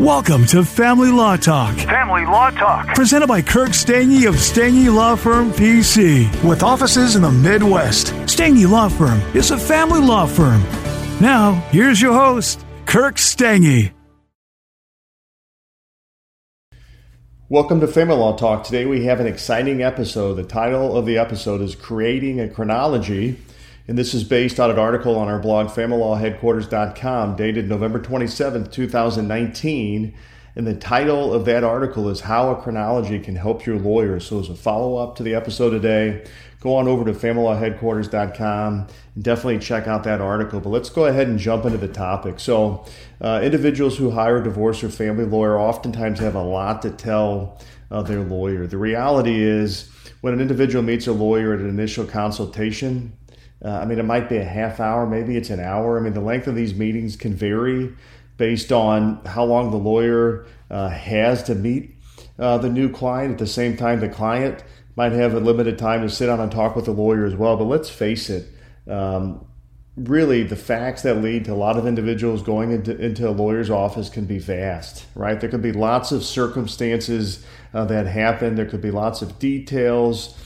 Welcome to Family Law Talk, Family Law Talk. presented by Kirk Stange of Stange Law Firm PC, with offices in the Midwest. Stange Law Firm is a family law firm. Now, here's your host, Kirk Stange. Welcome to Family Law Talk. Today we have an exciting episode. The title of the episode is Creating a Chronology, and this is based on an article on our blog, familylawheadquarters.com, dated November 27th, 2019. And the title of that article is How a Chronology Can Help Your Lawyer. So, as a follow up to the episode today, go on over to familylawheadquarters.com and definitely check out that article. But let's go ahead and jump into the topic. So, uh, individuals who hire a divorce or family lawyer oftentimes have a lot to tell uh, their lawyer. The reality is, when an individual meets a lawyer at an initial consultation, uh, I mean, it might be a half hour, maybe it's an hour. I mean, the length of these meetings can vary based on how long the lawyer uh, has to meet uh, the new client. At the same time, the client might have a limited time to sit down and talk with the lawyer as well. But let's face it, um, really, the facts that lead to a lot of individuals going into, into a lawyer's office can be vast, right? There could be lots of circumstances uh, that happen, there could be lots of details,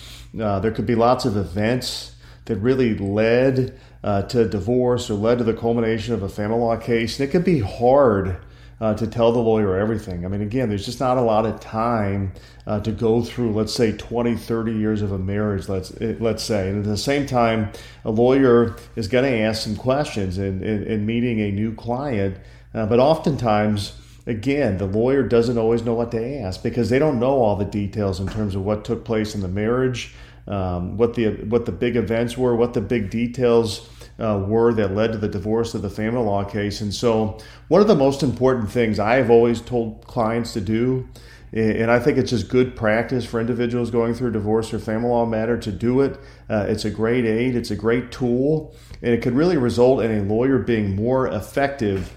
uh, there could be lots of events that really led uh, to divorce or led to the culmination of a family law case. And it can be hard uh, to tell the lawyer everything. I mean, again, there's just not a lot of time uh, to go through, let's say, 20, 30 years of a marriage, let's, let's say. And at the same time, a lawyer is going to ask some questions in, in, in meeting a new client. Uh, but oftentimes, again, the lawyer doesn't always know what to ask because they don't know all the details in terms of what took place in the marriage, um, what the what the big events were, what the big details uh, were that led to the divorce of the family law case. And so, one of the most important things I have always told clients to do, and I think it's just good practice for individuals going through divorce or family law matter to do it. Uh, it's a great aid, it's a great tool, and it could really result in a lawyer being more effective.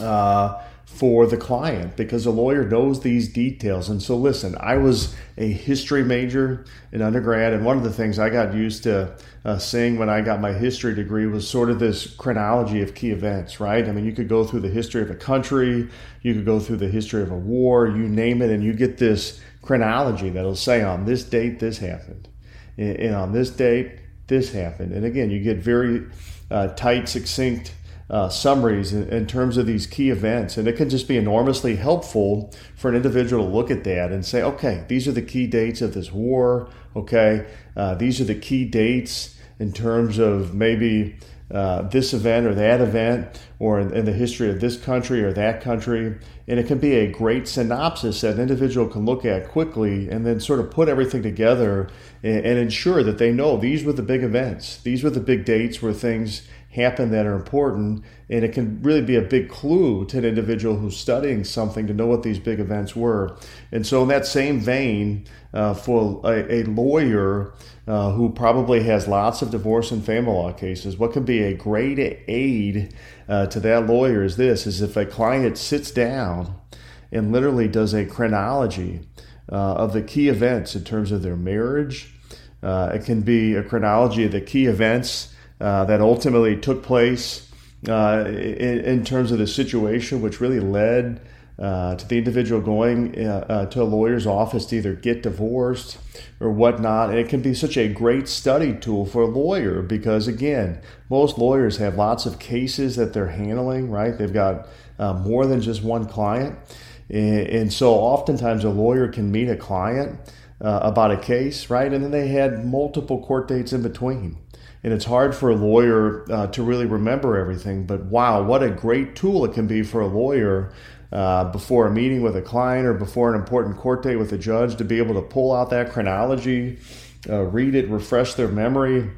Uh, for the client because a lawyer knows these details. And so, listen, I was a history major in undergrad, and one of the things I got used to uh, seeing when I got my history degree was sort of this chronology of key events, right? I mean, you could go through the history of a country, you could go through the history of a war, you name it, and you get this chronology that'll say on this date this happened, and on this date this happened. And again, you get very uh, tight, succinct uh, summaries in, in, terms of these key events. And it can just be enormously helpful for an individual to look at that and say, okay, these are the key dates of this war. Okay, uh, these are the key dates in terms of maybe uh, this event or that event or in, the history of this country or that country. And it can be a great synopsis that an individual can look at quickly and then sort of put everything together and, and ensure that they know these were the big events, these were the big dates where things happen that are important. And it can really be a big clue to an individual who's studying something to know what these big events were. And so, in that same vein, uh, for a, a lawyer uh, who probably has lots of divorce and family law cases, what can be a great aid uh, to that lawyer is this: is if a client sits down and literally does a chronology uh, of the key events in terms of their marriage. Uh, it can be a chronology of the key events uh, that ultimately took place uh, in, in, terms of the situation, which really led uh, to the individual going uh, uh, to a lawyer's office to either get divorced or whatnot. And it can be such a great study tool for a lawyer because, again, most lawyers have lots of cases that they're handling, right? They've got more than just one client. And, and so oftentimes a lawyer can meet a client uh, about a case, right? And then they had multiple court dates in between and it's hard for a lawyer uh, to really remember everything. But wow, what a great tool it can be for a lawyer uh, before a meeting with a client or before an important court date with a judge to be able to pull out that chronology, uh, read it, refresh their memory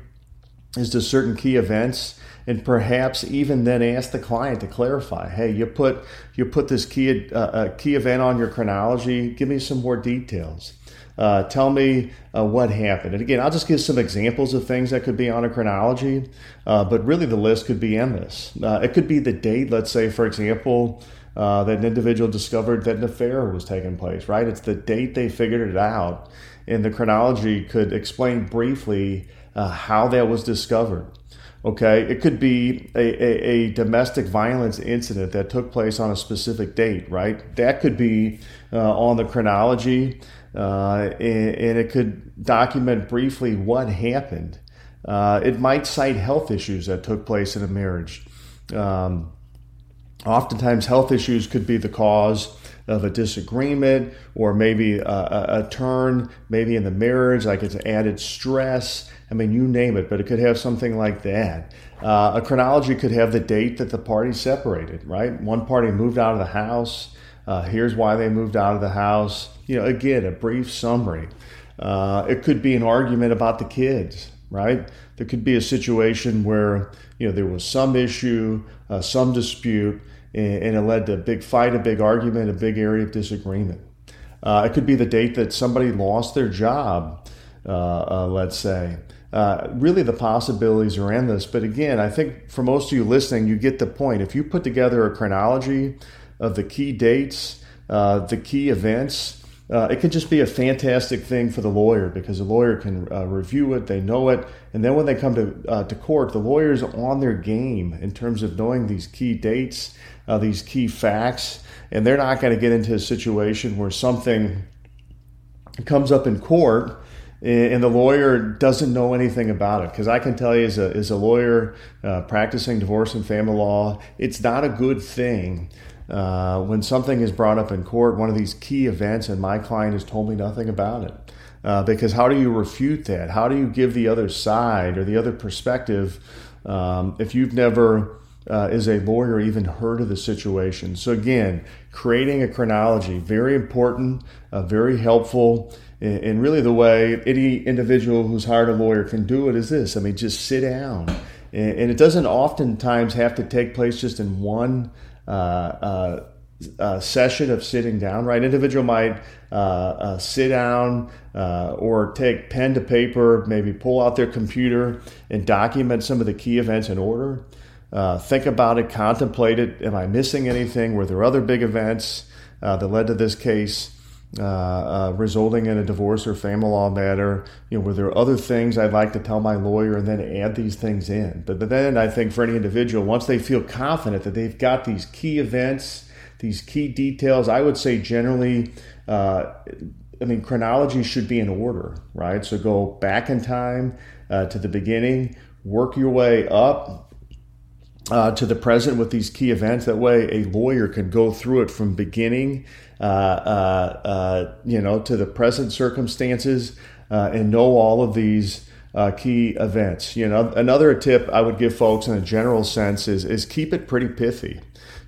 as to certain key events. And perhaps even then ask the client to clarify. Hey, you put you put this key uh, key event on your chronology. Give me some more details. Uh, tell me uh, what happened. And again, I'll just give some examples of things that could be on a chronology, uh, but really the list could be endless. Uh, it could be the date, let's say, for example, uh, that an individual discovered that an affair was taking place, right? It's the date they figured it out. And the chronology could explain briefly uh, how that was discovered. Okay, it could be a, a, a, domestic violence incident that took place on a specific date, right? That could be uh, on the chronology, uh, and, and, it could document briefly what happened. Uh, it might cite health issues that took place in a marriage. Um, oftentimes, health issues could be the cause of a disagreement or maybe a, a, a turn, maybe in the marriage, like it's added stress I mean, you name it, but it could have something like that. Uh, a chronology could have the date that the parties separated, right? One party moved out of the house. Uh, here's why they moved out of the house. You know, again, a brief summary. Uh, it could be an argument about the kids, right? There could be a situation where, you know, there was some issue, uh, some dispute, and, and, it led to a big fight, a big argument, a big area of disagreement. Uh, it could be the date that somebody lost their job, uh, let's say uh, really the possibilities are endless. But again, I think for most of you listening, you get the point. If you put together a chronology of the key dates, uh, the key events, uh, it could just be a fantastic thing for the lawyer because the lawyer can uh, review it, they know it, and then when they come to uh, to court, the lawyer's on their game in terms of knowing these key dates, uh, these key facts, and they're not going to get into a situation where something comes up in court and the lawyer doesn't know anything about it. Because i can tell you as a, as a lawyer uh, practicing divorce and family law it's not a good thing uh, when something is brought up in court one of these key events and my client has told me nothing about it. Uh, because how do you refute that? How do you give the other side or the other perspective um, if you've never uh, as a lawyer even heard of the situation? So again creating a chronology very important uh, very helpful. And really, the way any individual who's hired a lawyer can do it is this. I mean, just sit down. And it doesn't oftentimes have to take place just in one uh, uh, uh, session of sitting down, right? Individual might uh, uh, sit down uh, or take pen to paper, maybe pull out their computer and document some of the key events in order. think about it, contemplate it. Am I missing anything? Were there other big events that led to this case? Uh, uh, resulting in a divorce or family law matter? You know, were there other things I'd like to tell my lawyer and then add these things in? But, but then I think for any individual, once they feel confident that they've got these key events, these key details, I would say generally, uh, I mean, chronology should be in order, right? So go back in time uh, to the beginning, work your way up uh, to the present with these key events. That way, a lawyer can go through it from beginning, uh, uh, uh you know, to the present circumstances uh, and know all of these uh, key events. You know, another tip I would give folks in a general sense is is keep it pretty pithy.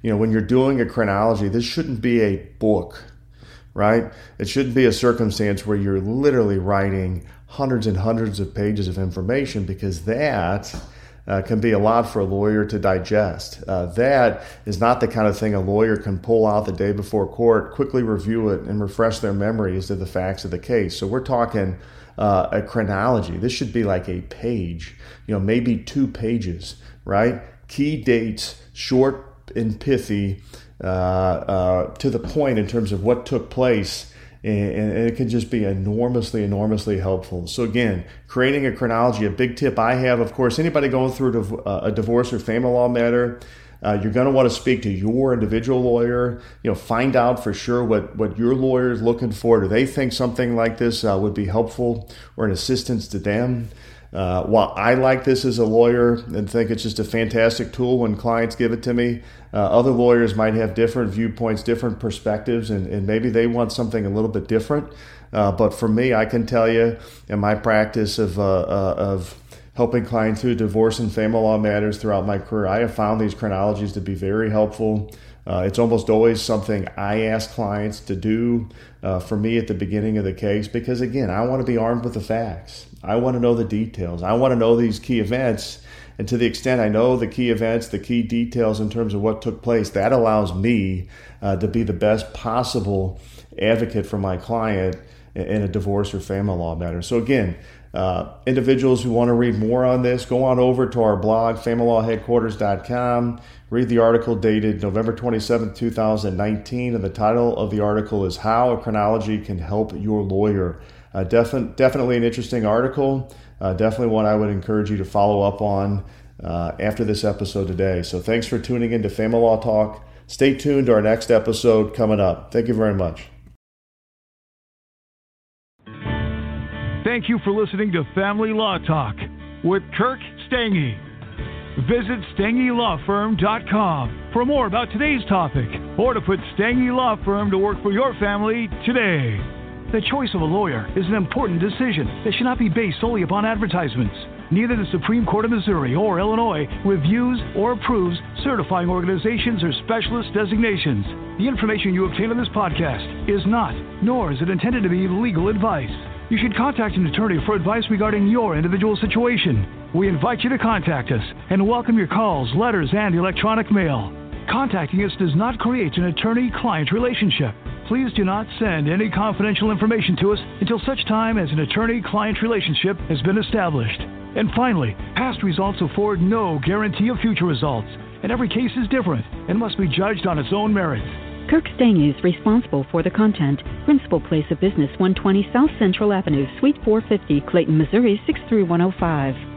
You know, when you're doing a chronology, this shouldn't be a book, right? It shouldn't be a circumstance where you're literally writing hundreds and hundreds of pages of information because that uh, can be a lot for a lawyer to digest. Uh, that is not the kind of thing a lawyer can pull out the day before court, quickly review it, and refresh their memories of the facts of the case. So we're talking uh, a chronology. This should be like a page, you know, maybe two pages, right? Key dates, short and pithy, uh, uh, to the point in terms of what took place and, it can just be enormously, enormously helpful. So again, creating a chronology, a big tip I have, of course, anybody going through uh, a divorce or family law matter, uh, you're going to want to speak to your individual lawyer. You know, find out for sure what what your lawyer is looking for. Do they think something like this uh, would be helpful or an assistance to them? Uh, while I like this as a lawyer and think it's just a fantastic tool when clients give it to me, uh, other lawyers might have different viewpoints, different perspectives, and, and maybe they want something a little bit different. Uh, but for me, I can tell you in my practice of, uh, uh, of helping clients through divorce and family law matters throughout my career, I have found these chronologies to be very helpful. Uh, it's almost always something I ask clients to do uh, for me at the beginning of the case because, again, I want to be armed with the facts. I want to know the details. I want to know these key events. And to the extent I know the key events, the key details in terms of what took place, that allows me uh, to be the best possible advocate for my client in a divorce or family law matter. So, again, uh, individuals who want to read more on this, go on over to our blog, familylawheadquarters.com. Read the article dated November 27, 2019, and the title of the article is How a Chronology Can Help Your Lawyer. Uh, defi- definitely an interesting article. Uh, definitely one I would encourage you to follow up on uh, after this episode today. So thanks for tuning in to Family Law Talk. Stay tuned to our next episode coming up. Thank you very much. Thank you for listening to Family Law Talk with Kirk Stange. Visit StangeLawFirm.com for more about today's topic or to put Stange Law Firm to work for your family today. The choice of a lawyer is an important decision that should not be based solely upon advertisements. Neither the Supreme Court of Missouri or Illinois reviews or approves certifying organizations or specialist designations. The information you obtain on this podcast is not, nor is it intended to be legal advice. You should contact an attorney for advice regarding your individual situation. We invite you to contact us and welcome your calls, letters, and electronic mail. Contacting us does not create an attorney client relationship. Please do not send any confidential information to us until such time as an attorney client relationship has been established. And finally, past results afford no guarantee of future results, and every case is different and must be judged on its own merits. Kirk Stange is responsible for the content. Principal place of business 120 South Central Avenue, Suite 450, Clayton, Missouri 63105.